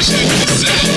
Deixa eu